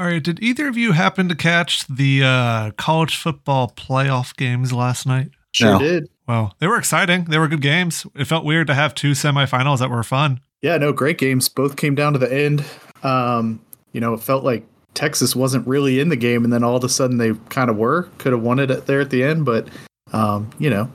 All right, did either of you happen to catch the uh, college football playoff games last night? Sure No. did. Well, they were exciting. They were good games. It felt weird to have two semifinals that were fun. Yeah, no, great games. Both came down to the end. Um, you know, it felt like Texas wasn't really in the game, and then all of a sudden they kind of were. Could have won it there at the end, but um, you know,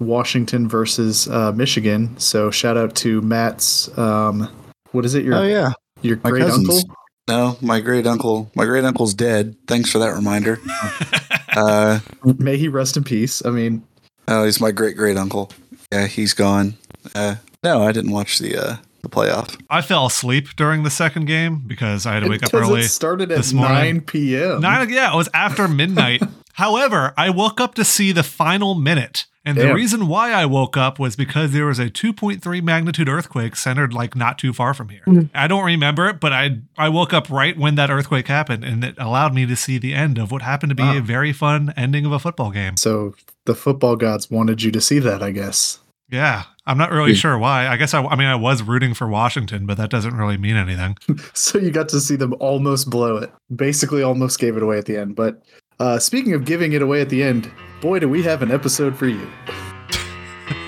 Washington versus uh, Michigan. So shout out to Matt's. Um, what is it? Your Oh yeah, your my great cousins. uncle. No, my great uncle. My great uncle's dead. Thanks for that reminder. uh, May he rest in peace. I mean, oh, he's my great great uncle. Yeah, he's gone. Uh, no, I didn't watch the uh, the playoff. I fell asleep during the second game because I had to wake up early. it started at 9 p.m. Nine, yeah, it was after midnight. However, I woke up to see the final minute. And the Damn. reason why I woke up was because there was a 2.3 magnitude earthquake centered like not too far from here. Mm. I don't remember it, but I I woke up right when that earthquake happened and it allowed me to see the end of what happened to be Wow. a very fun ending of a football game. So the football gods wanted you to see that, I guess. Yeah, I'm not really hmm. sure why. I guess I I mean I was rooting for Washington, but that doesn't really mean anything. So you got to see them almost blow it. Basically, almost gave it away at the end. But uh, speaking of giving it away at the end, boy, do we have an episode for you.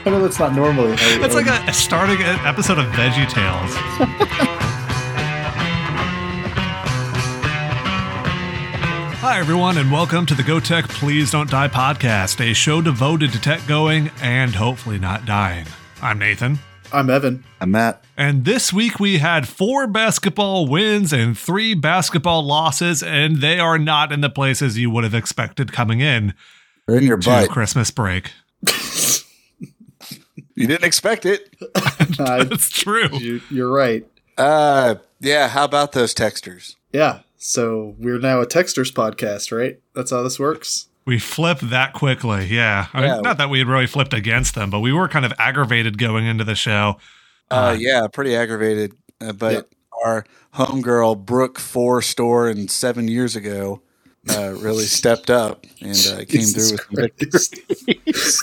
I know that's not normally. how like a, a starting an episode of Veggie Tales. Hi, everyone, and welcome to the Go Tech Please Don't Die podcast, a show devoted to tech going and hopefully not dying. I'm Nathan. I'm Evan. I'm Matt. And this week we had four basketball wins and three basketball losses, and they are not in the places you would have expected coming in They're in your to butt. Christmas break. You didn't expect it. That's true. you, you're right. Uh, yeah. How about those techsters? Yeah. So we're now a Techsters podcast, right? That's how this works. We flipped that quickly, yeah. I mean, not that we had really flipped against them, but we were kind of aggravated going into the show. Uh, Uh, yeah, pretty aggravated. Uh, but our homegirl Brooke Four Stoehr, and seven years ago uh, really stepped up and uh, came Jesus through with some victories.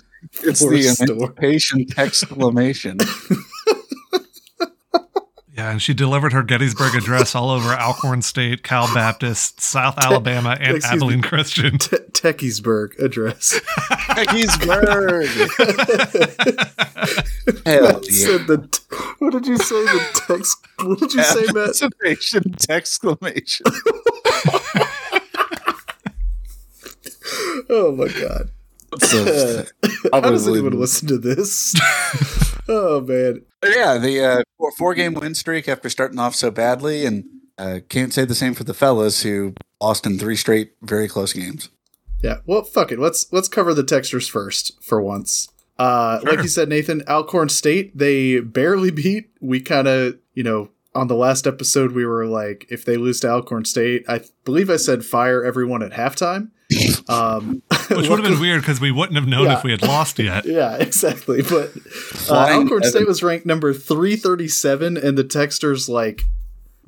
It's Forrester. the emancipation exclamation. Yeah, and she delivered her Gettysburg Address all over Alcorn State, Cal Baptist, South Alabama, and Excuse me. Abilene Christian. Te- Techiesburg address. Gettysburg. Hell yeah. Said the, what did you say? The text. What did you say, Matt? Emancipation exclamation. Oh my god. So, How does Probably- anyone listen to this? oh man. Yeah, the uh, four, four game win streak after starting off so badly, and uh, can't say the same for the fellas who lost in three straight very close games. Yeah. Well, fuck it. Let's let's cover the techsters first for once. Uh, Sure. like you said, Nathan, Alcorn State they barely beat. We kind of you know on the last episode we were like, if they lose to Alcorn State, I believe I said fire everyone at halftime. Um, Which would have been weird because we wouldn't have known Yeah. if we had lost yet. Yeah, exactly. But uh, Alcorn Evan. State was ranked number 337, and the Techsters, like,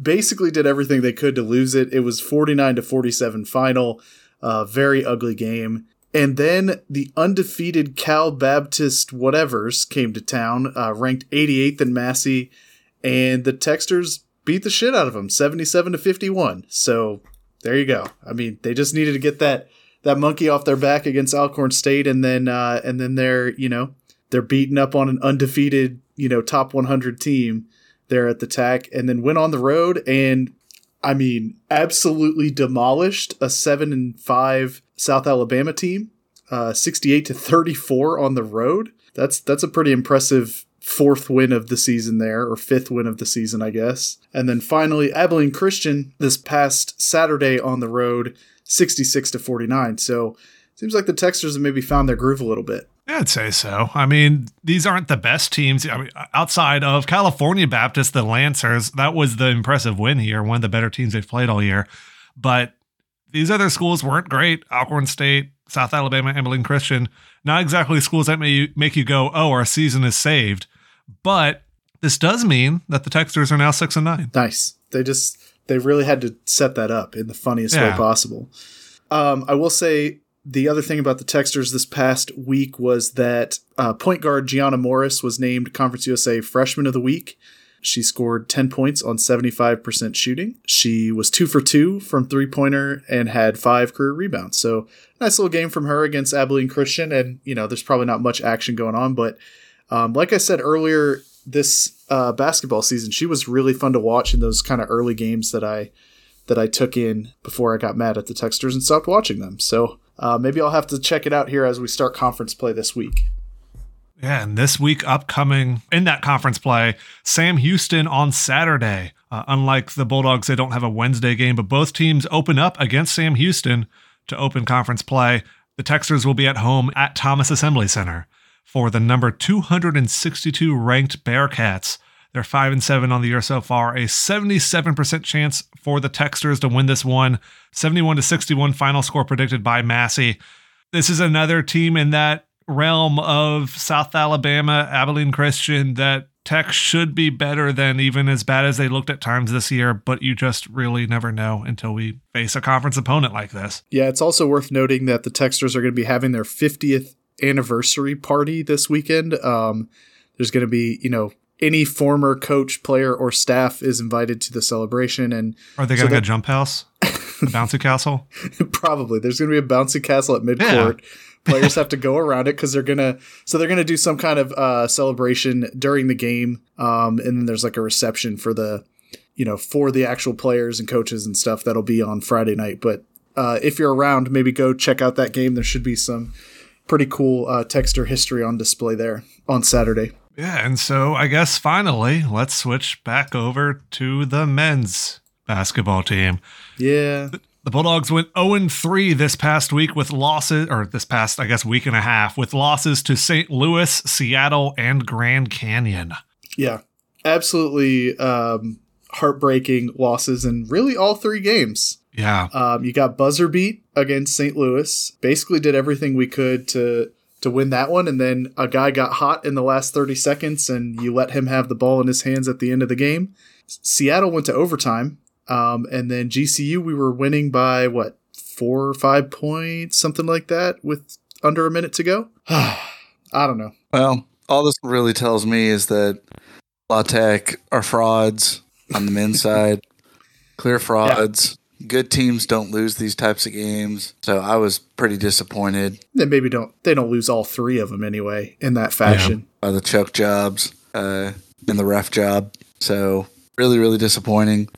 basically did everything they could to lose it. It was 49 to 47 final. Uh, very ugly game. And then the undefeated Cal Baptist whatevers came to town, uh, ranked 88th in Massey, and the Techsters beat the shit out of them, 77 to 51. So there you go. I mean, they just needed to get that that monkey off their back against Alcorn State, and then uh, and then they're you know they're beating up on an undefeated you know top 100 team there at the TAC, and then went on the road and I mean absolutely demolished a seven and five South Alabama team, uh, 68 to 34 on the road. That's that's a pretty impressive fourth win of the season there, or fifth win of the season, I guess. And then finally, Abilene Christian this past Saturday on the road, 66 to 49. So seems like the Techsters have maybe found their groove a little bit. Yeah, I'd say so. I mean, these aren't the best teams. I mean, outside of California Baptist, the Lancers, that was the impressive win here, one of the better teams they've played all year. But these other schools weren't great. Alcorn State, South Alabama, Abilene Christian, not exactly schools that may make you go, oh, our season is saved. But this does mean that the Techsters are now six and nine. Nice. They just they really had to set that up in the funniest way possible. Um, I will say the other thing about the Techsters this past week was that uh, point guard Gianna Morris was named Conference USA Freshman of the Week. She scored 10 points on 75% shooting. She was two for two from three pointer and had five career rebounds. So, nice little game from her against Abilene Christian. And, you know, there's probably not much action going on. But, um, like I said earlier, this uh, basketball season, she was really fun to watch in those kind of early games that I that I took in before I got mad at the Techsters and stopped watching them. So uh, maybe I'll have to check it out here as we start conference play this week. Yeah, and this week upcoming in that conference play, Sam Houston on Saturday. Uh, unlike the Bulldogs, they don't have a Wednesday game, but both teams open up against Sam Houston to open conference play. The Techsters will be at home at Thomas Assembly Center for the number 262 ranked Bearcats. They're 5 and 7 on the year so far, a 77% chance for the Techsters to win this one. 71 to 61 final score predicted by Massey. This is another team in that realm of South Alabama, Abilene Christian, that Tech should be better than even as bad as they looked at times this year, but you just really never know until we face a conference opponent like this. Yeah, it's also worth noting that the Techsters are going to be having their 50th anniversary party this weekend. Um, there's going to be, you know, any former coach, player, or staff is invited to the celebration. And are they going to get jump house, bouncy castle? Probably. There's going to be a bouncy castle at midcourt. Yeah. Players have to go around it because they're gonna. So they're gonna do some kind of uh, celebration during the game, um, and then there's like a reception for the, you know, for the actual players and coaches and stuff that'll be on Friday night. But uh, if you're around, maybe go check out that game. There should be some pretty cool uh, Techster history on display there on Saturday. Yeah, and so I guess finally, let's switch back over to the men's basketball team. Yeah. The Bulldogs went 0 3 this past week with losses, or this past, I guess, week and a half, with losses to St. Louis, Seattle, and Grand Canyon. Yeah, absolutely um, heartbreaking losses in really all three games. Yeah. Um, you got buzzer beat against St. Louis. Basically, did everything we could to to win that one, and then a guy got hot in the last thirty seconds, and you let him have the ball in his hands at the end of the game. Seattle went to overtime, um, and then GCU we were winning by what four or five points, something like that, with under a minute to go. I don't know. Well, all this really tells me is that La Tech are frauds on the men's side, clear frauds. Yeah good teams don't lose these types of games. So I was pretty disappointed. They maybe don't they don't lose all three of them anyway in that fashion. Yeah. By the choke jobs, uh, and the ref job. So really, really disappointing.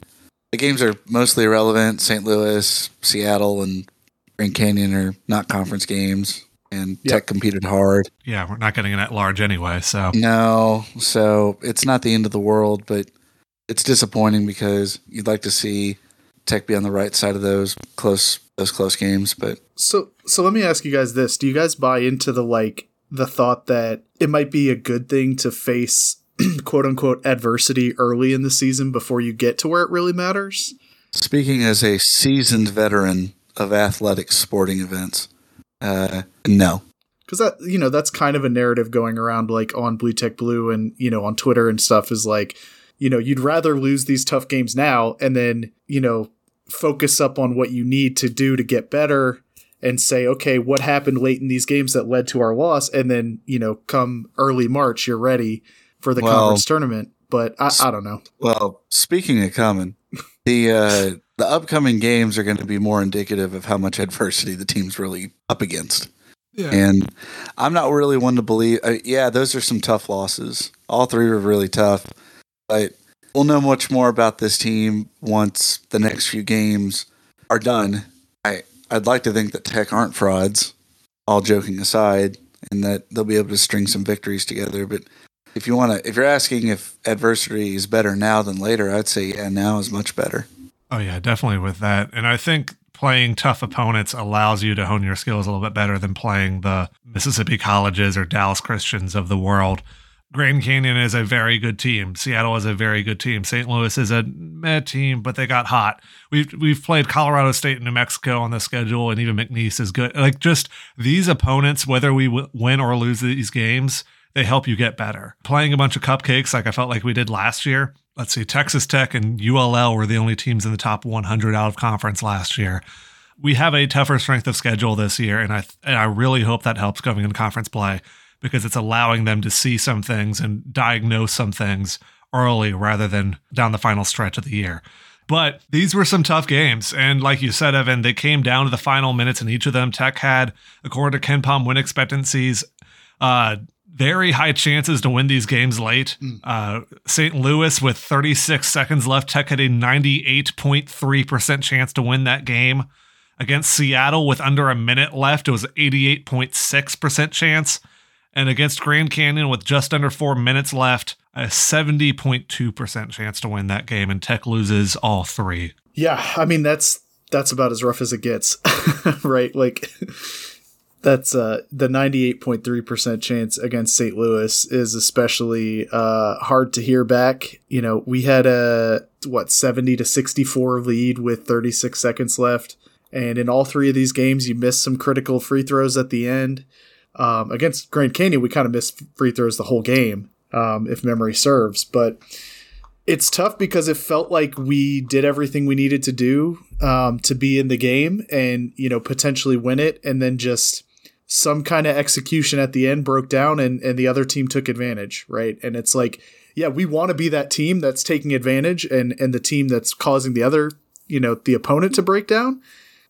The games are mostly irrelevant. St. Louis, Seattle, and Grand Canyon are not conference games. And yep. Tech competed hard. Yeah, we're not getting it at large anyway. So no, so it's not the end of the world, but it's disappointing because you'd like to see Tech be on the right side of those close those close games. But so so let me ask you guys this: Do you guys buy into the like the thought that it might be a good thing to face quote unquote adversity early in the season before you get to where it really matters? Speaking as a seasoned veteran of athletic sporting events, uh, no. Because that you know that's kind of a narrative going around like on Blue Tech Blue and you know on Twitter and stuff is like you know you'd rather lose these tough games now and then you know focus up on what you need to do to get better and say, okay, what happened late in these games that led to our loss? And then, you know, come early March, you're ready for the well, conference tournament. But I, I, don't know. Well, speaking of coming, the uh, the upcoming games are going to be more indicative of how much adversity the team's really up against. Yeah. And I'm not really one to believe. Uh, yeah, those are some tough losses. All three were really tough. But We'll know much more about this team once the next few games are done. I I'd like to think that Tech aren't frauds, all joking aside, and that they'll be able to string some victories together. But if you want to, if you're asking if adversity is better now than later, I'd say yeah, now is much better. Oh yeah, definitely with that. And I think playing tough opponents allows you to hone your skills a little bit better than playing the Mississippi colleges or Dallas Christians of the world Grand Canyon is a very good team. Seattle is a very good team. St. Louis is a meh team, but they got hot. We've we've played Colorado State and New Mexico on the schedule, and even McNeese is good. Like just these opponents, whether we w- win or lose these games, they help you get better. Playing a bunch of cupcakes, like I felt like we did last year. Let's see, Texas Tech and ULL were the only teams in the top 100 out of conference last year. We have a tougher strength of schedule this year, and I and I really hope that helps going into conference play because it's allowing them to see some things and diagnose some things early rather than down the final stretch of the year. But these were some tough games. And like you said, Evan, they came down to the final minutes in each of them. Tech had, according to KenPom win expectancies, uh, very high chances to win these games late. Mm. Uh, St. Louis with 36 seconds left, Tech had a 98.3% chance to win that game. Against Seattle with under a minute left, it was 88.6% chance. And against Grand Canyon with just under four minutes left, a 70.2% chance to win that game, and Tech loses all three. Yeah, I mean that's that's about as rough as it gets, right? Like that's uh, the 98.3% chance against St. Louis is especially uh, hard to hear back. You know, we had a what 70 to 64 lead with 36 seconds left, and in all three of these games, you missed some critical free throws at the end. Um, against Grand Canyon, we kind of missed free throws the whole game um, if memory serves. But it's tough because it felt like we did everything we needed to do um, to be in the game and you know potentially win it, and then just some kind of execution at the end broke down, and and the other team took advantage, right? And it's like, yeah, we want to be that team that's taking advantage, and and the team that's causing the other, you know, the opponent to break down,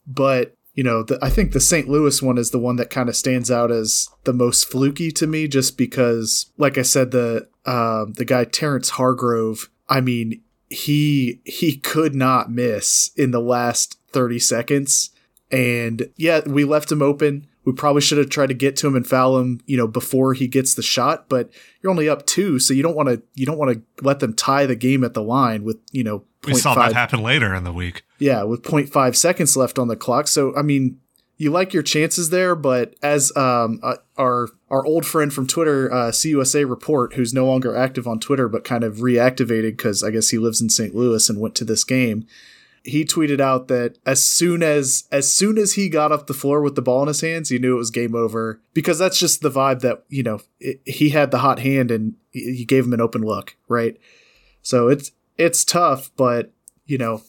but you know, the, I think the St. Louis one is the one that kind of stands out as the most fluky to me, just because, like I said, the um, the guy Terrence Hargrove. I mean, he he could not miss in the last thirty seconds, and yeah, we left him open. We probably should have tried to get to him and foul him, you know, before he gets the shot. But you're only up two, so you don't want to you don't want to let them tie the game at the line with you know. We saw 5. that happen later in the week. Yeah, with 0.5 seconds left on the clock. So I mean, you like your chances there, but as um, uh, our our old friend from Twitter, uh, CUSA report, who's no longer active on Twitter but kind of reactivated because I guess he lives in St. Louis and went to this game he tweeted out that as soon as as soon as he got off the floor with the ball in his hands, he knew it was game over because that's just the vibe that you know it, he had the hot hand and you gave him an open look, right? So it's it's tough, but you know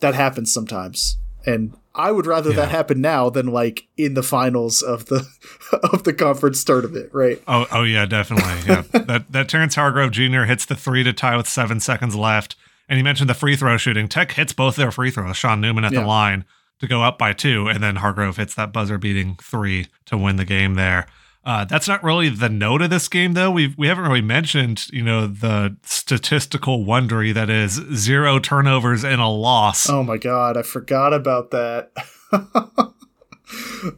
that happens sometimes, and I would rather yeah. that happen now than like in the finals of the of the conference tournament, right? Oh, oh yeah, definitely. Yeah, that that Terrence Hargrove Jr. hits the three to tie with seven seconds left and you mentioned the free throw shooting. Tech hits both their free throws. Sean Newman at yeah. the line to go up by two, and then Hargrove hits that buzzer beating three to win the game there. Uh, that's not really the note of this game, though. We we haven't really mentioned, you know, the statistical wondery that is zero turnovers and a loss. Oh my god, I forgot about that.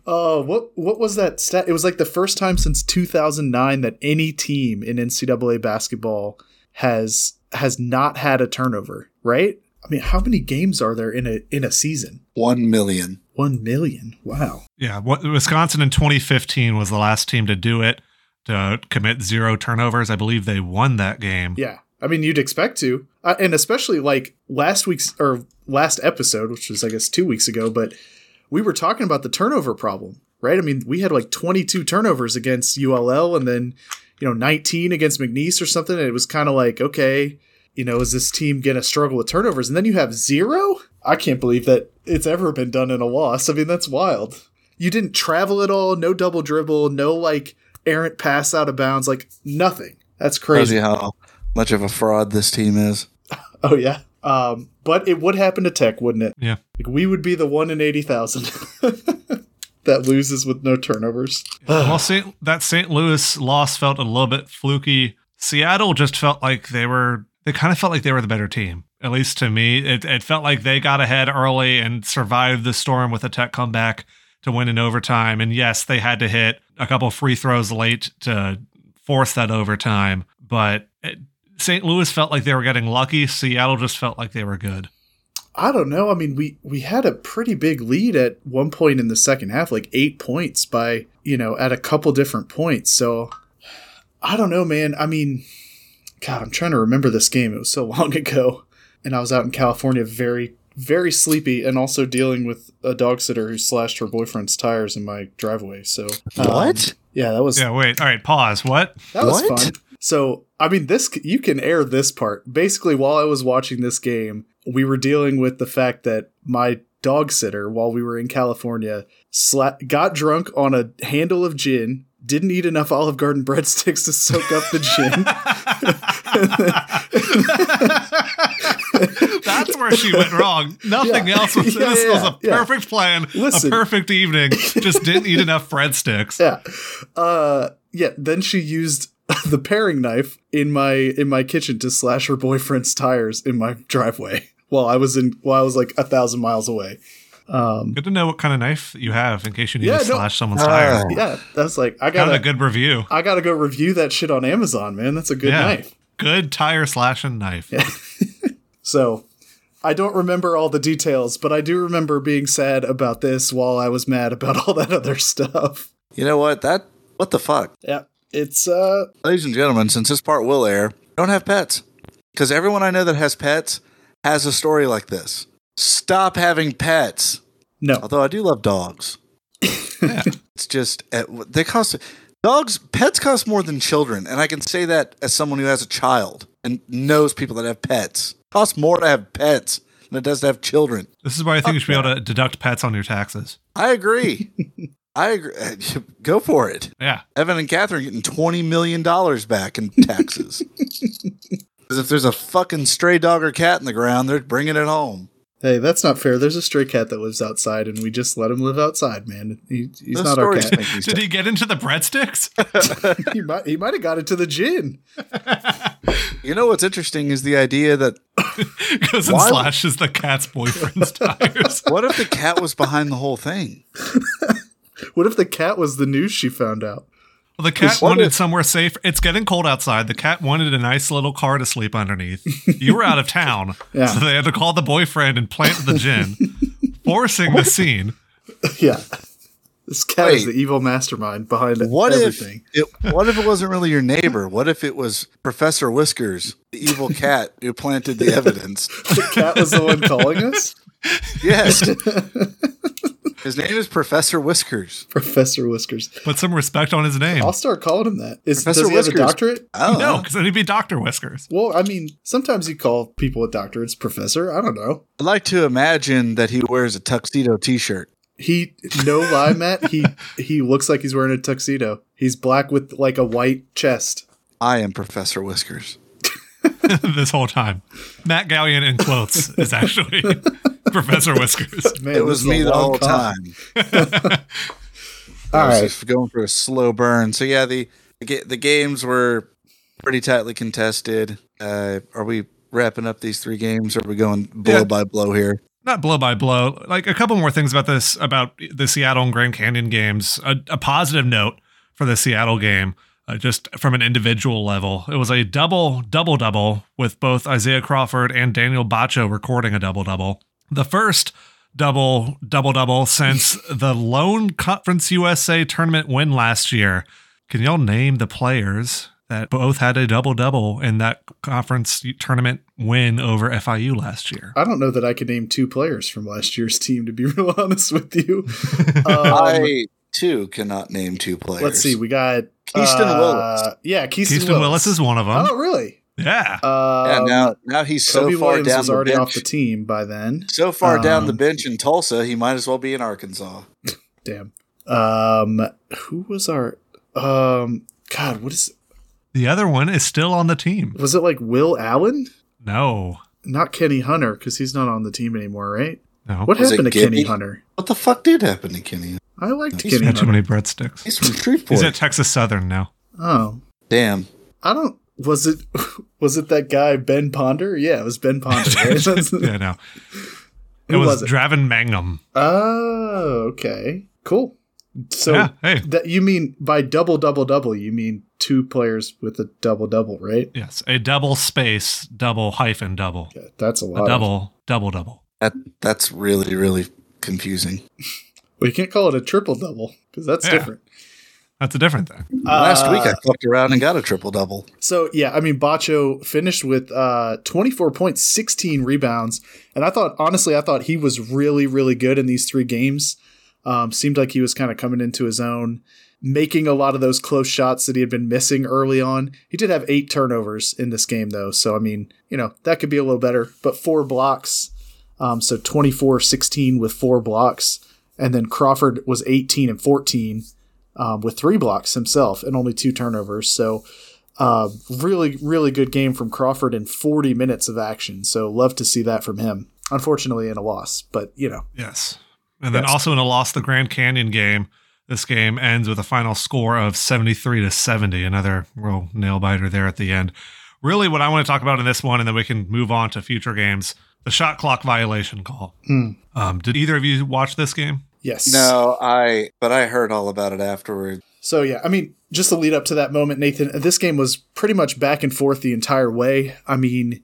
oh, what what was that stat? It was like the first time since 2009 that any team in NCAA basketball has has not had a turnover, right? I mean, how many games are there in a in a season? One million. One million. Wow. Yeah, Wisconsin in 2015 was the last team to do it to commit zero turnovers. I believe they won that game. Yeah. I mean, you'd expect to, uh, and especially like last week's or last episode, which was I guess two weeks ago, but we were talking about the turnover problem, right? I mean, we had like 22 turnovers against ULL, and then you know 19 against McNeese or something, and it was kind of like, okay, you know, is this team going to struggle with turnovers? And then you have zero? I can't believe that it's ever been done in a loss. I mean, that's wild. You didn't travel at all, no double dribble, no like errant pass out of bounds, like nothing. That's crazy. how much of a fraud this team is. oh, yeah. Um, but it would happen to Tech, wouldn't it? Yeah. Like we would be the one in 80,000 that loses with no turnovers. well, Saint, that St. Louis loss felt a little bit fluky. Seattle just felt like they were they kind of felt like they were the better team. At least to me, it, it felt like they got ahead early and survived the storm with a tech comeback to win in overtime. And yes, they had to hit a couple free throws late to force that overtime. But it, St. Louis felt like they were getting lucky. Seattle just felt like they were good. I don't know. I mean, we we had a pretty big lead at one point in the second half, like eight points by you know at a couple different points. So I don't know, man. I mean, God, I'm trying to remember this game. It was so long ago. And I was out in California very, very sleepy and also dealing with a dog sitter who slashed her boyfriend's tires in my driveway. So, um, what? Yeah, that was. Yeah, wait. All right, pause. What? That was what? fun. So, I mean, this, you can air this part. Basically, while I was watching this game, we were dealing with the fact that my dog sitter, while we were in California, sla- got drunk on a handle of gin didn't eat enough Olive Garden breadsticks to soak up the gin. That's where she went wrong. Nothing Yeah. else was. Yeah, this yeah, was a perfect plan, Listen. a perfect evening. Just didn't eat enough breadsticks. yeah. Uh yeah, then she used the paring knife in my in my kitchen to slash her boyfriend's tires in my driveway while I was in while I was like a thousand miles away. Um Good to know what kind of knife you have in case you need Yeah, to no- slash someone's Ah. tires. yeah, that's like I Got gotta a good review. I gotta go review that shit on Amazon, man. That's a good Yeah. knife. Good tire slashing knife. So I don't remember all the details, but I do remember being sad about this while I was mad about all that other stuff. You know what? That what the fuck? Yeah. It's uh Ladies and gentlemen, since this part will air, don't have pets. Because everyone I know that has pets has a story like this. Stop having pets. no. Although I do love dogs. It's just uh, they cost dogs. Pets cost more than children, and I can say that as someone who has a child and knows people that have pets. It Costs more to have pets than it does to have children. This is why I think you should be able to deduct pets on your taxes. I agree. I agree. Go for it. Yeah. Evan and Catherine getting twenty million dollars back in taxes. Because if there's a fucking stray dog or cat in the ground, they're bringing it home. Hey, that's not fair. There's a stray cat that lives outside and we just let him live outside, man. He, he's Those not our cat. make me Did he get into the breadsticks? he might he might have got into the gin. You know what's interesting is the idea that Goes and slashes the cat's boyfriend's tires. what if the cat was behind the whole thing? What if the cat was the news she found out? Well, the cat wanted if- somewhere safe. It's getting cold outside. The cat wanted a nice little car to sleep underneath. You were out of town, Yeah. so they had to call the boyfriend and plant the gin, forcing the scene. yeah. This cat is the evil mastermind behind What everything. if it, what if it wasn't really your neighbor? What if it was Professor Whiskers, the evil cat who planted the evidence? the cat was the one calling us? Yes. His name is Professor Whiskers. Professor Whiskers. Put some respect on his name. I'll start calling him that. Is, Professor does he have Whiskers. a doctorate? I don't no, know. because then he'd be Doctor Whiskers. Well, I mean, sometimes you call people with doctorates professor. I don't know. I'd like to imagine that he wears a tuxedo T-shirt. He no lie, Matt. He he looks like he's wearing a tuxedo. He's black with like a white chest. I am Professor Whiskers. this whole time. Matt Gallion in quotes is actually Professor Whiskers. Man, It this was me the whole con. time. All I was right. just going for a slow burn. So yeah, the the, the games were pretty tightly contested. Uh, are we wrapping up these three games? Or are we going blow Yeah. by blow here? Not blow by blow. Like a couple more things about this, about the Seattle and Grand Canyon games. A, a positive note for the Seattle game, uh, just from an individual level. It was a double, double, double with both Isaiah Crawford and Daniel Batcho recording a double, double. The first double, double, double since the lone Conference USA tournament win last year. Can y'all name the players that both had a double, double in that conference tournament win over FIU last year? I don't know that I could name two players from last year's team. To be real honest with you, um, I too cannot name two players. let's see. We got Keaston uh, Willis. Yeah, Keaston, Keaston Willis. is one of them. Oh, really? Yeah. Yeah, Um, now now he's so Cobe far Williams down was the already bench. off the team by then. So far down the Um, bench in Tulsa, he might as well be in Arkansas. Damn. Um, who was our? Um, God, what is? The other one is still on the team. Was it like Will Allen? No. Not Kenny Hunter because he's not on the team anymore, right? No. What Was happened to Kenny Gibby? Hunter? What the fuck did happen to Kenny? I liked He's Kenny Had too many breadsticks. He's from Shreveport. He's at Texas Southern now. Oh, Damn. I don't. Was it? Was it that guy Ben Ponder? Yeah, it was Ben Ponder. Right? Yeah, no. It Who was, was it? Draven Mangum. Oh, okay, cool. So yeah, hey. that you mean by double double double? You mean two players with a double double, right? Yes, a double space, double hyphen double. Yeah, that's a A lot. of- double, double, double. That that's really really confusing. Well, you can't call it a triple double because that's Yeah. different. That's a different thing. Last week I Uh, fucked around and got a triple double. So yeah, I mean Batcho finished with uh 24 points, 16 rebounds, and I thought honestly, I thought he was really really good in these three games. Um, seemed like he was kind of coming into his own, making a lot of those close shots that he had been missing early on. He did have eight turnovers in this game though, so I mean, you know that could be a little better. But four blocks, um, so 24 16 with four blocks, and then Crawford was 18 and 14 um, with three blocks himself and only two turnovers. So, uh, really, really good game from Crawford in 40 minutes of action. So, love to see that from him. Unfortunately, in a loss, but you know. Yes. And then yes. also in a loss, the Grand Canyon game. This game ends with a final score of 73 to 70. Another real nail biter there at the end. Really, what I want to talk about in this one, and then we can move on to future games the shot clock violation call. Mm. Um, did either of you watch this game? Yes. No, I, but I heard all about it afterwards. So, yeah, I mean, just to lead up to that moment, Nathan, this game was pretty much back and forth the entire way. I mean,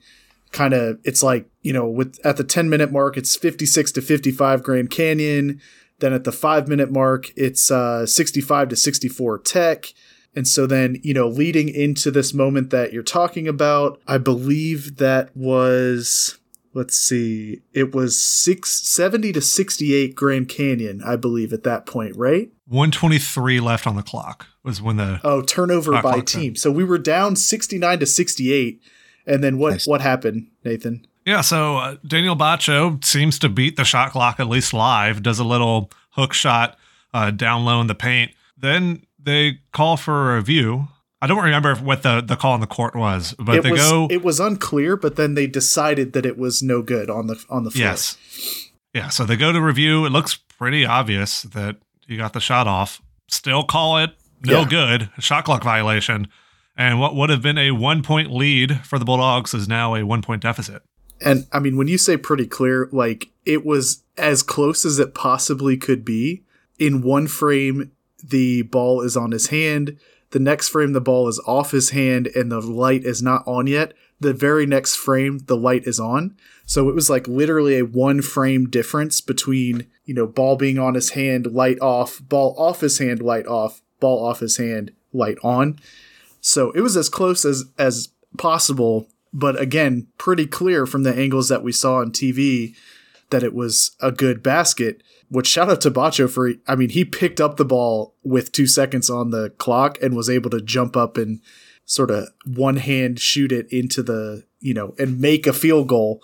kind of, it's like, you know, with at the 10 minute mark, it's 56 to 55 Grand Canyon. Then at the five minute mark, it's uh, 65 to 64 Tech. And so then, you know, leading into this moment that you're talking about, I believe that was let's see, it was six, 70 to 68 Grand Canyon, I believe, at that point, right? 123 left on the clock was when the Oh, turnover by team. So we were down 69 to 68. And then what, nice. what happened, Nathan? Yeah, so uh, Daniel Batcho seems to beat the shot clock at least live, does a little hook shot uh, down low in the paint. Then they call for a review. I don't remember what the, the call in the court was, but it they was, go. It was unclear, but then they decided that it was no good on the on the floor. Yes, yeah. So they go to review. It looks pretty obvious that you got the shot off. Still call it no yeah. good, shot clock violation, and what would have been a one point lead for the Bulldogs is now a one point deficit. And I mean, when you say pretty clear, like it was as close as it possibly could be. In one frame, the ball is on his hand. The next frame, the ball is off his hand and the light is not on yet. The very next frame, the light is on. So it was like literally a one frame difference between, you know, ball being on his hand, light off, ball off his hand, light off, ball off his hand, light on. So it was as close as, as possible, but again, pretty clear from the angles that we saw on TV that it was a good basket. Which shout out to Batcho for, I mean, he picked up the ball with two seconds on the clock and was able to jump up and sort of one hand shoot it into the, you know, and make a field goal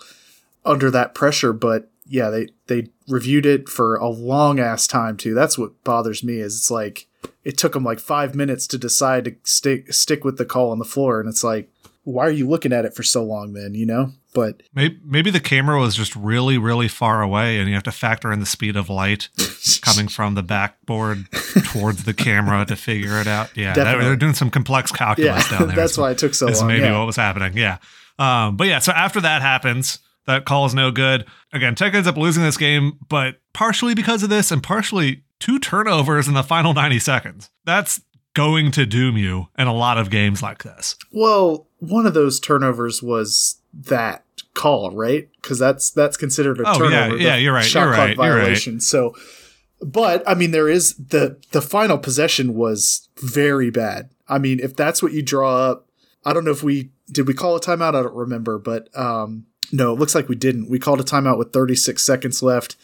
under that pressure. But yeah, they, they reviewed it for a long ass time too. That's what bothers me is it's like, it took them like five minutes to decide to stick, stick with the call on the floor. And it's like, why are you looking at it for so long then, you know? But maybe, maybe the camera was just really, really far away and you have to factor in the speed of light coming from the backboard towards the camera to figure it out. Yeah, that, they're doing some complex calculus yeah, down there. That's why it took so long. maybe yeah. what was happening. Yeah. Um, but yeah, so after that happens, that call is no good. Again, Tech ends up losing this game, but partially because of this and partially two turnovers in the final 90 seconds. That's going to doom you in a lot of games like this. Well, one of those turnovers was that call, right? Because that's that's considered a oh, turnover. Yeah, yeah, you're right. Shot you're clock right, violation. Right. So, but I mean, there is the the final possession was very bad. I mean, if that's what you draw up, I don't know if we did we call a timeout. I don't remember, but um, no, it looks like we didn't. We called a timeout with 36 seconds left,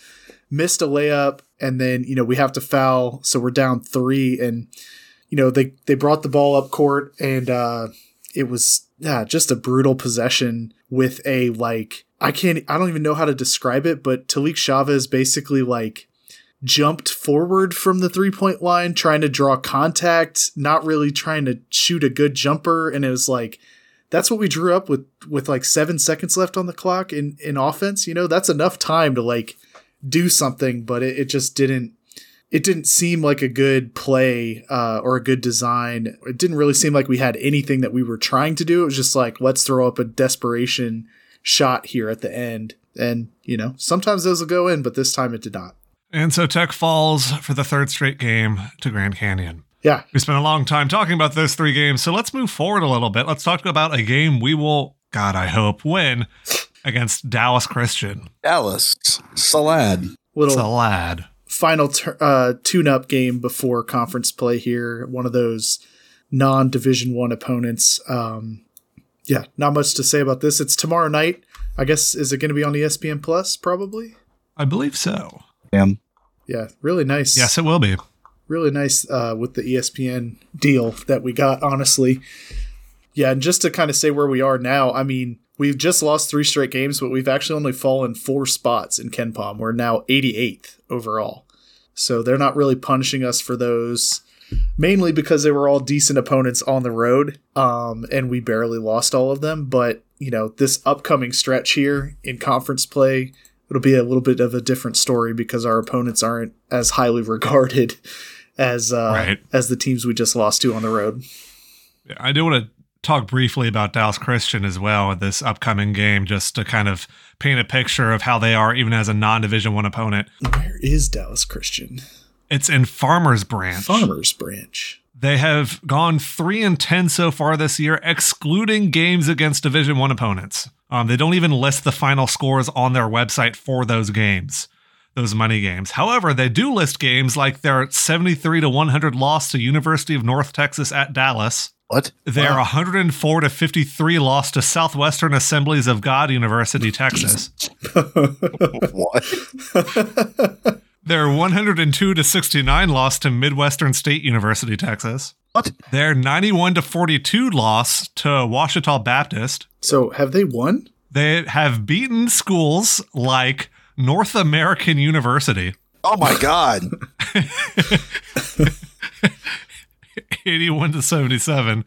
missed a layup, and then you know we have to foul, so we're down three and you know they they brought the ball up court and uh, it was yeah just a brutal possession with a like I can't I don't even know how to describe it, but Tahlik Chavez basically like jumped forward from the three point line trying to draw contact, not really trying to shoot a good jumper, and it was like that's what we drew up with with like seven seconds left on the clock in in offense. You know that's enough time to like do something, but it, it just didn't it didn't seem like a good play uh, or a good design. It didn't really seem like we had anything that we were trying to do. It was just like, let's throw up a desperation shot here at the end. And, you know, sometimes those will go in, but this time it did not. And so Tech falls for the third straight game to Grand Canyon. Yeah. We spent a long time talking about those three games. So let's move forward a little bit. Let's talk about a game we will, God, I hope, win against Dallas Christian. Dallas. Salad. Little Salad final uh, tune-up game before conference play here. One of those non-division one opponents. Um, yeah, not much to say about this. It's tomorrow night. I guess is it going to be on ESPN Plus? Probably. I believe so. Damn. Yeah, really nice. Yes, it will be. Really nice uh, with the ESPN deal that we got. Honestly, yeah. And just to kind of say where we are now, I mean, We've just lost three straight games, but we've actually only fallen four spots in KenPom. We're now 88th overall. So they're not really punishing us for those. mainly because they were all decent opponents on the road, um, and we barely lost all of them. But you know, this upcoming stretch here in conference play, it'll be a little bit of a different story because our opponents aren't as highly regarded as uh, Right. as the teams we just lost to on the road. I do want to talk briefly about Dallas Christian as well in this upcoming game, just to kind of paint a picture of how they are even as a non-division one opponent. Where is Dallas Christian? It's in Farmers Branch. Farmers Branch. They have gone three and ten so far this year, excluding games against Division One opponents. Um, they don't even list the final scores on their website for those games, those money games. However, they do list games like their seventy-three to one hundred loss to University of North Texas at Dallas, What? their Wow. 104 to 53 loss to Southwestern Assemblies of God University, Texas. what? Their 102 to 69 loss to Midwestern State University, Texas. What? Their 91 to 42 loss to Ouachita Baptist. so have they won? They have beaten schools like North American University, Oh my god. 81 to 77.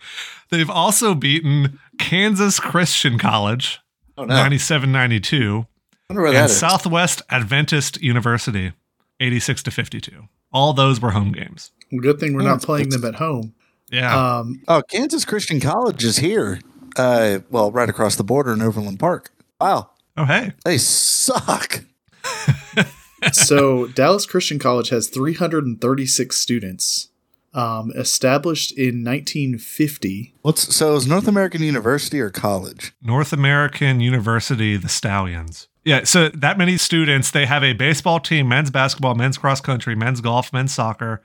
They've also beaten Kansas Christian College, Oh no. 97 92. I that and. Southwest Adventist University, 86 to 52. All those were home games. Good thing we're not playing them at home. Yeah. Um, Oh, Kansas Christian College is here. Uh, well, right across the border in Overland Park. Wow, oh, hey. they suck. so Dallas Christian College has 336 students. Um, established in 1950. What's so? Is North American University or college? North American University, the Stallions. Yeah, so that many students, they have a baseball team, men's basketball, men's cross country, men's golf, men's soccer,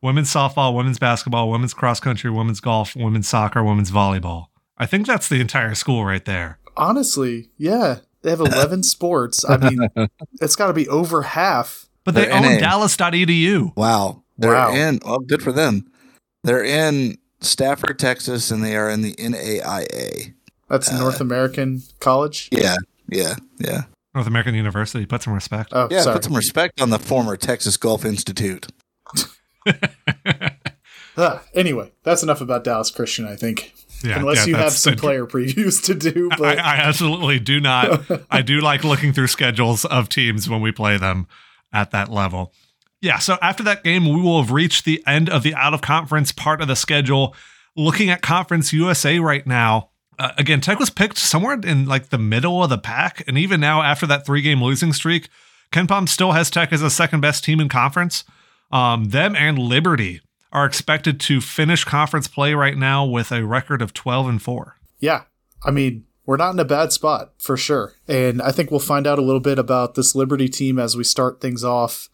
women's softball, women's basketball, women's cross country, women's golf, women's soccer, women's volleyball. I think that's the entire school right there. Honestly, yeah, they have 11 sports. I mean, it's got to be over half. But they They're own NA. dallas.edu. Wow, they're Wow. in. Well, good for them. They're in Stafford, Texas, and they are in the NAIA. That's Uh, North American College. Yeah, yeah, yeah, North American University. Put some respect. Oh, yeah. sorry. Put some respect on the former Texas Golf Institute. Ah, anyway, that's enough about Dallas Christian, I think. Yeah, Unless yeah, you have some player previews to do. I, But I absolutely do not. I do like looking through schedules of teams when we play them at that level. Yeah, so after that game, we will have reached the end of the out of conference part of the schedule. Looking at Conference USA right now, uh, again, Tech was picked somewhere in like the middle of the pack. And even now, after that three game losing streak, KenPom still has Tech as the second best team in conference. Um, them and Liberty are expected to finish conference play right now with a record of 12 and 4. yeah, I mean, we're not in a bad spot for sure. And I think we'll find out a little bit about this Liberty team as we start things off.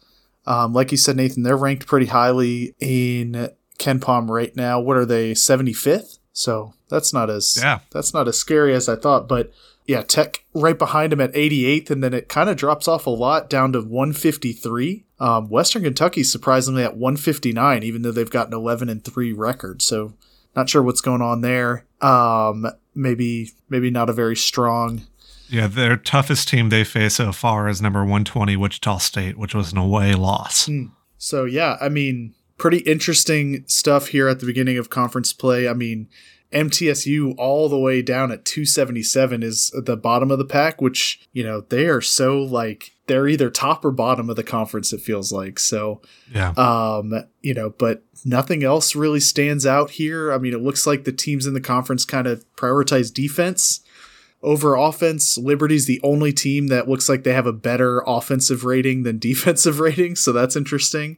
Um, like you said, Nathan, they're ranked pretty highly in KenPom right now. What are they? 75th? So that's not as Yeah. that's not as scary as I thought. But yeah, Tech right behind him at 88th, and then it kind of drops off a lot down to 153. Um, Western Kentucky surprisingly at 159, even though they've got an 11 and three record. So not sure what's going on there. Um, maybe maybe not a very strong. Yeah, their toughest team they face so far is number 120 Wichita State, which was an away loss. So yeah, I mean, pretty interesting stuff here at the beginning of conference play. I mean, MTSU all the way down at 277 is at the bottom of the pack, which, you know, they are so like they're either top or bottom of the conference it feels like. So, Yeah. um, you know, but nothing else really stands out here. I mean, it looks like the teams in the conference kind of prioritize defense over offense. Liberty's the only team that looks like they have a better offensive rating than defensive rating, so that's interesting.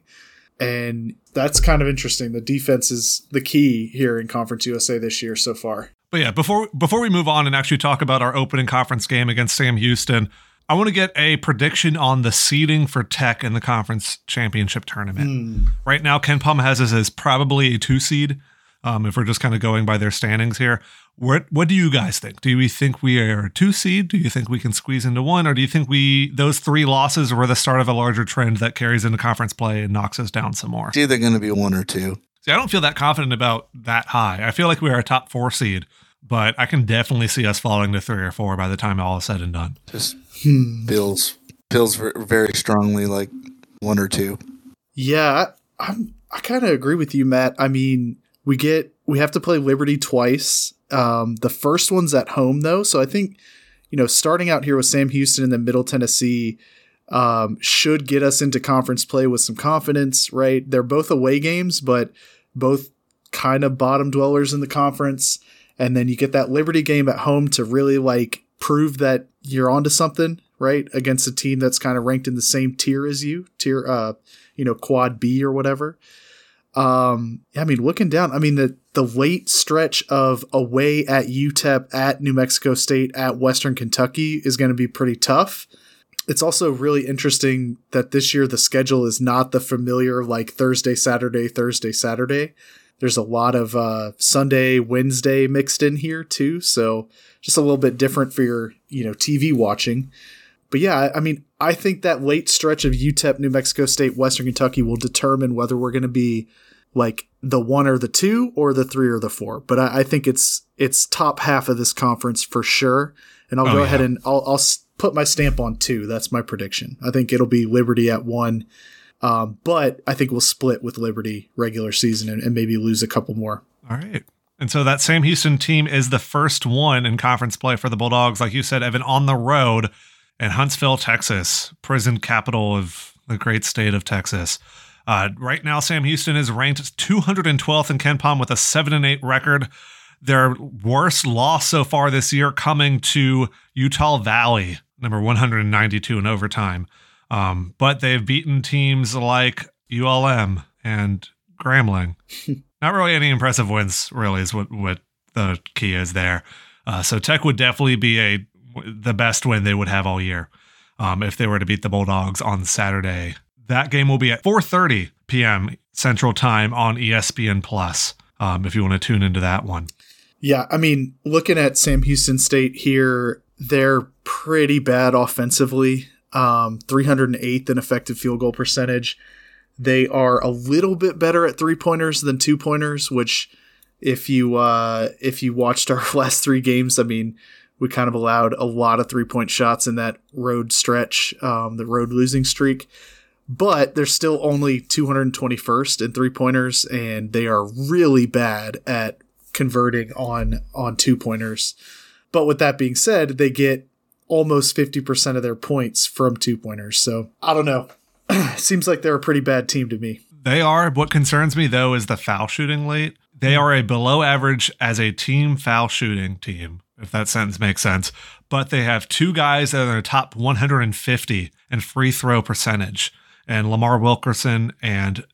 And that's kind of interesting. The defense is the key here in Conference USA this year so far. But yeah, before before we move on and actually talk about our opening conference game against Sam Houston, I want to get a prediction on the seeding for Tech in the conference championship tournament. Right now, KenPom has us as probably a two seed. Um, if we're just kind of going by their standings here, what what do you guys think? Do we think we are a two seed? Do you think we can squeeze into one, or do you think we those three losses were the start of a larger trend that carries into conference play and knocks us down some more? It's either going to be one or two. See, I don't feel that confident about that high. I feel like we are a top four seed, but I can definitely see us falling to three or four by the time all is said and done. Just Hmm. feels feels very strongly like one or two. Yeah, I- I'm I kind of agree with you, Matt. I mean, we get we have to play Liberty twice. Um, the first one's at home though, so I think you know starting out here with Sam Houston in the Middle Tennessee um, should get us into conference play with some confidence. Right? They're both away games, but both kind of bottom dwellers in the conference. And then you get that Liberty game at home to really like prove that you're onto something, right? Against a team that's kind of ranked in the same tier as you, tier, uh, you know, quad B or whatever. Um, I mean, looking down, I mean, the, the late stretch of away at UTEP, at New Mexico State, at Western Kentucky is going to be pretty tough. It's also really interesting that this year the schedule is not the familiar like Thursday, Saturday, Thursday, Saturday. There's a lot of uh, Sunday, Wednesday mixed in here too, so just a little bit different for your you know TV watching. But yeah, I mean, I think that late stretch of UTEP, New Mexico State, Western Kentucky will determine whether we're going to be like the one or the two or the three or the four. But I, I think it's it's top half of this conference for sure. And I'll oh, go yeah. ahead and I'll, I'll put my stamp on two. That's my prediction. I think it'll be Liberty at one um, but I think we'll split with Liberty regular season and, and maybe lose a couple more. All right. And so that Sam Houston team is the first one in conference play for the Bulldogs, like you said, Evan, on the road in Huntsville, Texas, prison capital of the great state of Texas. Uh, right now, Sam Houston is ranked 212th in KenPom with a 7 and 8 record. Their worst loss so far this year coming to Utah Valley, number 192 in overtime. Um, but they've beaten teams like ULM and Grambling. Not really any impressive wins, really, is what, what the key is there. Uh, so Tech would definitely be a the best win they would have all year um, if they were to beat the Bulldogs on Saturday. That game will be at 4:30 p.m. Central Time on ESPN Plus. Um, if you want to tune into that one. Yeah, I mean, looking at Sam Houston State here, they're pretty bad offensively um, 308th in effective field goal percentage. They are a little bit better at three pointers than two pointers, which if you uh, if you watched our last three games, I mean, we kind of allowed a lot of three point shots in that road stretch, um, the road losing streak. But they're still only 221st in three pointers, and they are really bad at converting on on two pointers. But with that being said, they get almost 50% of their points from two pointers. So I don't know. Seems like they're a pretty bad team to me. They are. What concerns me, though, is the foul shooting late. They are a below average as a team foul shooting team, if that sentence makes sense. But they have two guys that are in the top 150 in free throw percentage, and Lamar Wilkerson and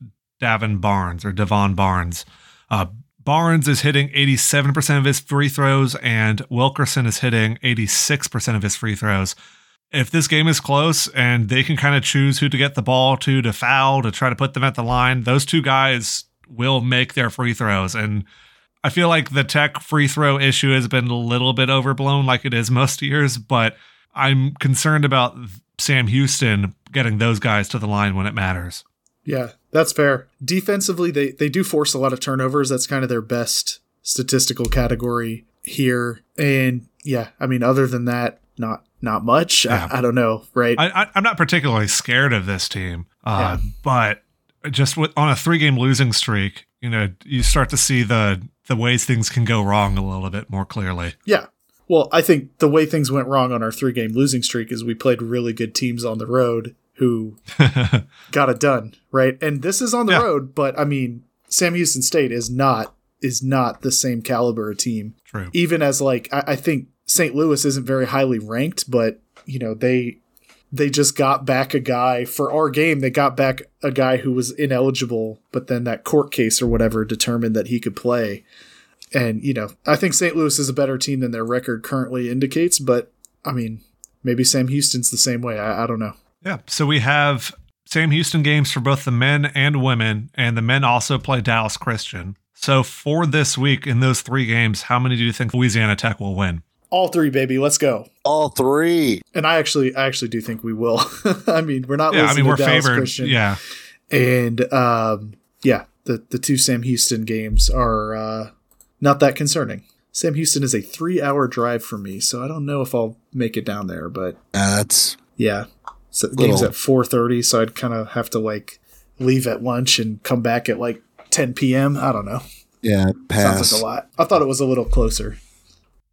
Davin Barnes or Devon Barnes. Uh, Barnes is hitting 87% of his free throws, and Wilkerson is hitting 86% of his free throws. If this game is close and they can kind of choose who to get the ball to, to foul, to try to put them at the line, those two guys will make their free throws. And I feel like the tech free throw issue has been a little bit overblown, like it is most years, but I'm concerned about Sam Houston getting those guys to the line when it matters. Yeah, that's fair. Defensively, they they do force a lot of turnovers. That's kind of their best statistical category here. And yeah, I mean, other than that, not not much. Yeah. I, I, don't know, right? I, am not particularly scared of this team, uh, yeah. but just with on a three game losing streak, you know, you start to see the the ways things can go wrong a little bit more clearly. Yeah. Well, I think the way things went wrong on our three game losing streak is we played really good teams on the road who got it done, right? And this is on the yeah. road, but I mean, Sam Houston State is not is not the same caliber of team. True. Even as like I, I think St. Louis isn't very highly ranked, but you know they they just got back a guy for our game. They got back a guy who was ineligible, but then that court case or whatever determined that he could play. And you know, I think St. Louis is a better team than their record currently indicates. But I mean, maybe Sam Houston's the same way. I, I don't know. Yeah. So we have Sam Houston games for both the men and women, and the men also play Dallas Christian. So for this week in those three games, how many do you think Louisiana Tech will win? All three, baby. Let's go. All three. And I actually, I actually do think we will. I mean, we're not. Yeah, I mean, we're Dallas favored. Christian. Yeah. And um, yeah, the the two Sam Houston games are uh, not that concerning. Sam Houston is a three hour drive from me, so I don't know if I'll make it down there. But uh, that's yeah, so the game's at four thirty, so I'd kind of have to like leave at lunch and come back at like 10 p.m. I don't know. Yeah, pass. Sounds like a lot. I thought it was a little closer.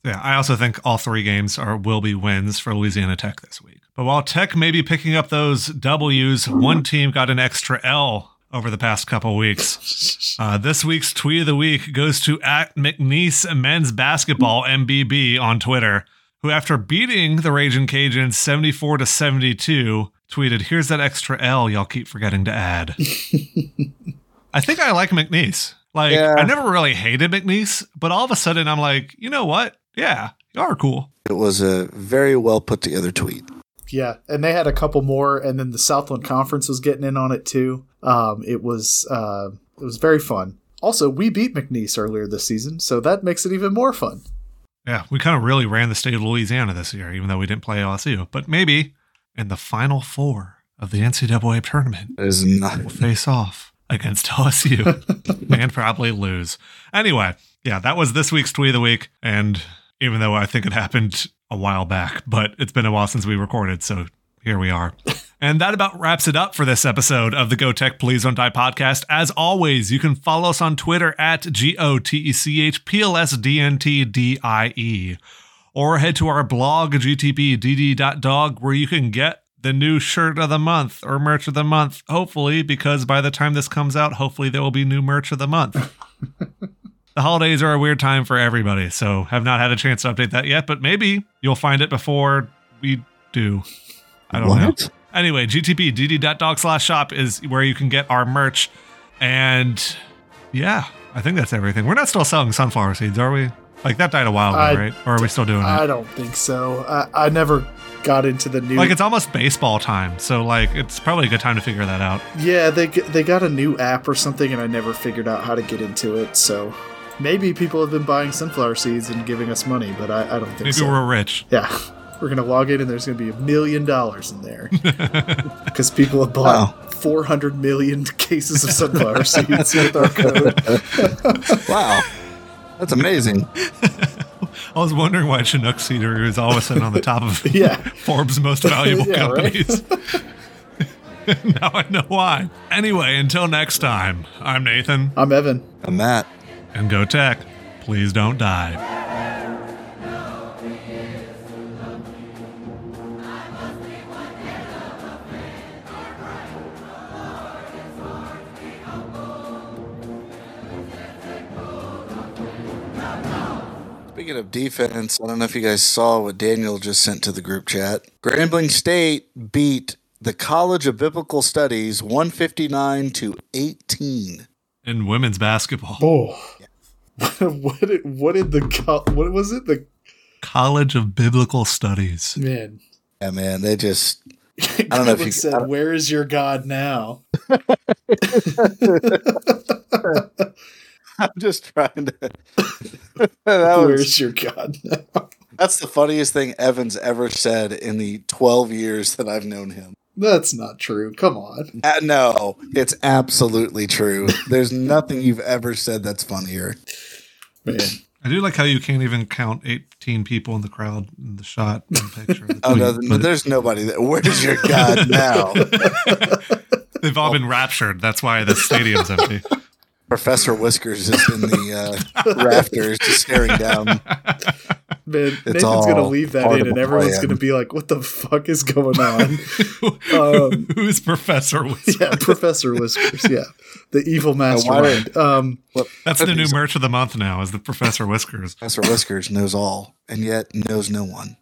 Yeah, I also think all three games are will be wins for Louisiana Tech this week. But while Tech may be picking up those W's, one team got an extra L over the past couple weeks. Uh, this week's tweet of the week goes to at McNeese Men's Basketball MBB on Twitter, who after beating the Raging Cajuns 74 to 72, tweeted, "Here's that extra L y'all keep forgetting to add." I think I like McNeese. Like Yeah. I never really hated McNeese, but all of a sudden I'm like, you know what? Yeah, you are cool. It was a very well put together tweet. Yeah, and they had a couple more, and then the Southland Conference was getting in on it too. Um, it was uh, it was very fun. Also, we beat McNeese earlier this season, so that makes it even more fun. Yeah, we kind of really ran the state of Louisiana this year, even though we didn't play LSU. But maybe in the final four of the NCAA tournament, is not. we'll face off against LSU and probably lose. Anyway, yeah, that was this week's tweet of the week. And even though I think it happened a while back, but it's been a while since we recorded, so here we are. And that about wraps it up for this episode of the Go Tech Please Don't Die podcast. As always, you can follow us on Twitter at G O T E C H P L S D N T D I E. Or head to our blog, gtpdd.dog, where you can get the new shirt of the month or merch of the month, hopefully, because by the time this comes out, hopefully there will be new merch of the month. the holidays are a weird time for everybody, so have not had a chance to update that yet, but maybe you'll find it before we do. I don't know. Anyway, gtpdd.dog slash shop is where you can get our merch. And yeah, I think that's everything. We're not still selling sunflower seeds, are we? Like that died a while ago, I- right? Or are we still doing I it? I don't think so. I, I never got into the new. Like it's almost baseball time, so like it's probably a good time to figure that out. yeah, they they got a new app or something, and I never figured out how to get into it. So maybe people have been buying sunflower seeds and giving us money, but I, I don't think Maybe so. we're rich. Yeah. We're going to log in and there's going to be a million dollars in there. Because people have bought 400 million cases of sunflower seeds with our code. Wow. That's amazing. I was wondering why Chinook Seedery is all of a sudden on the top of Yeah. Forbes' most valuable Yeah, companies. now I know why. Anyway, until next time, I'm Nathan, I'm Evan. I'm Matt. and Go Tech. Please don't die. Speaking of defense, I don't know if you guys saw what Daniel just sent to the group chat. Grambling State beat the College of Biblical Studies 159 to 18. In women's basketball, Oh. what did what did the what was it the College of Biblical Studies. man Yeah, man, they just I don't know if you- said don't- where is your god now I'm just trying to that was, where's your god now That's the funniest thing Evans ever said in the 12 years that I've known him. that's not true come on Uh, no, it's absolutely true. There's nothing you've ever said that's funnier. man I do like how you can't even count 18 people in the crowd in the shot in the picture. the Oh, no, no, but there's nobody there. Where's your God now? they've all been raptured. That's why the stadium's empty. Professor Whiskers is in the uh, rafters just staring down. Man, It's Nathan's gonna leave that in, and everyone's plan. gonna be like, "What the fuck is going on?" Um, Who's Professor Whisker? yeah, Professor Whiskers. Yeah, the evil mastermind. Um, That's the new merch of the month now, is the Professor Whiskers. Professor Whiskers knows all, and yet knows no one.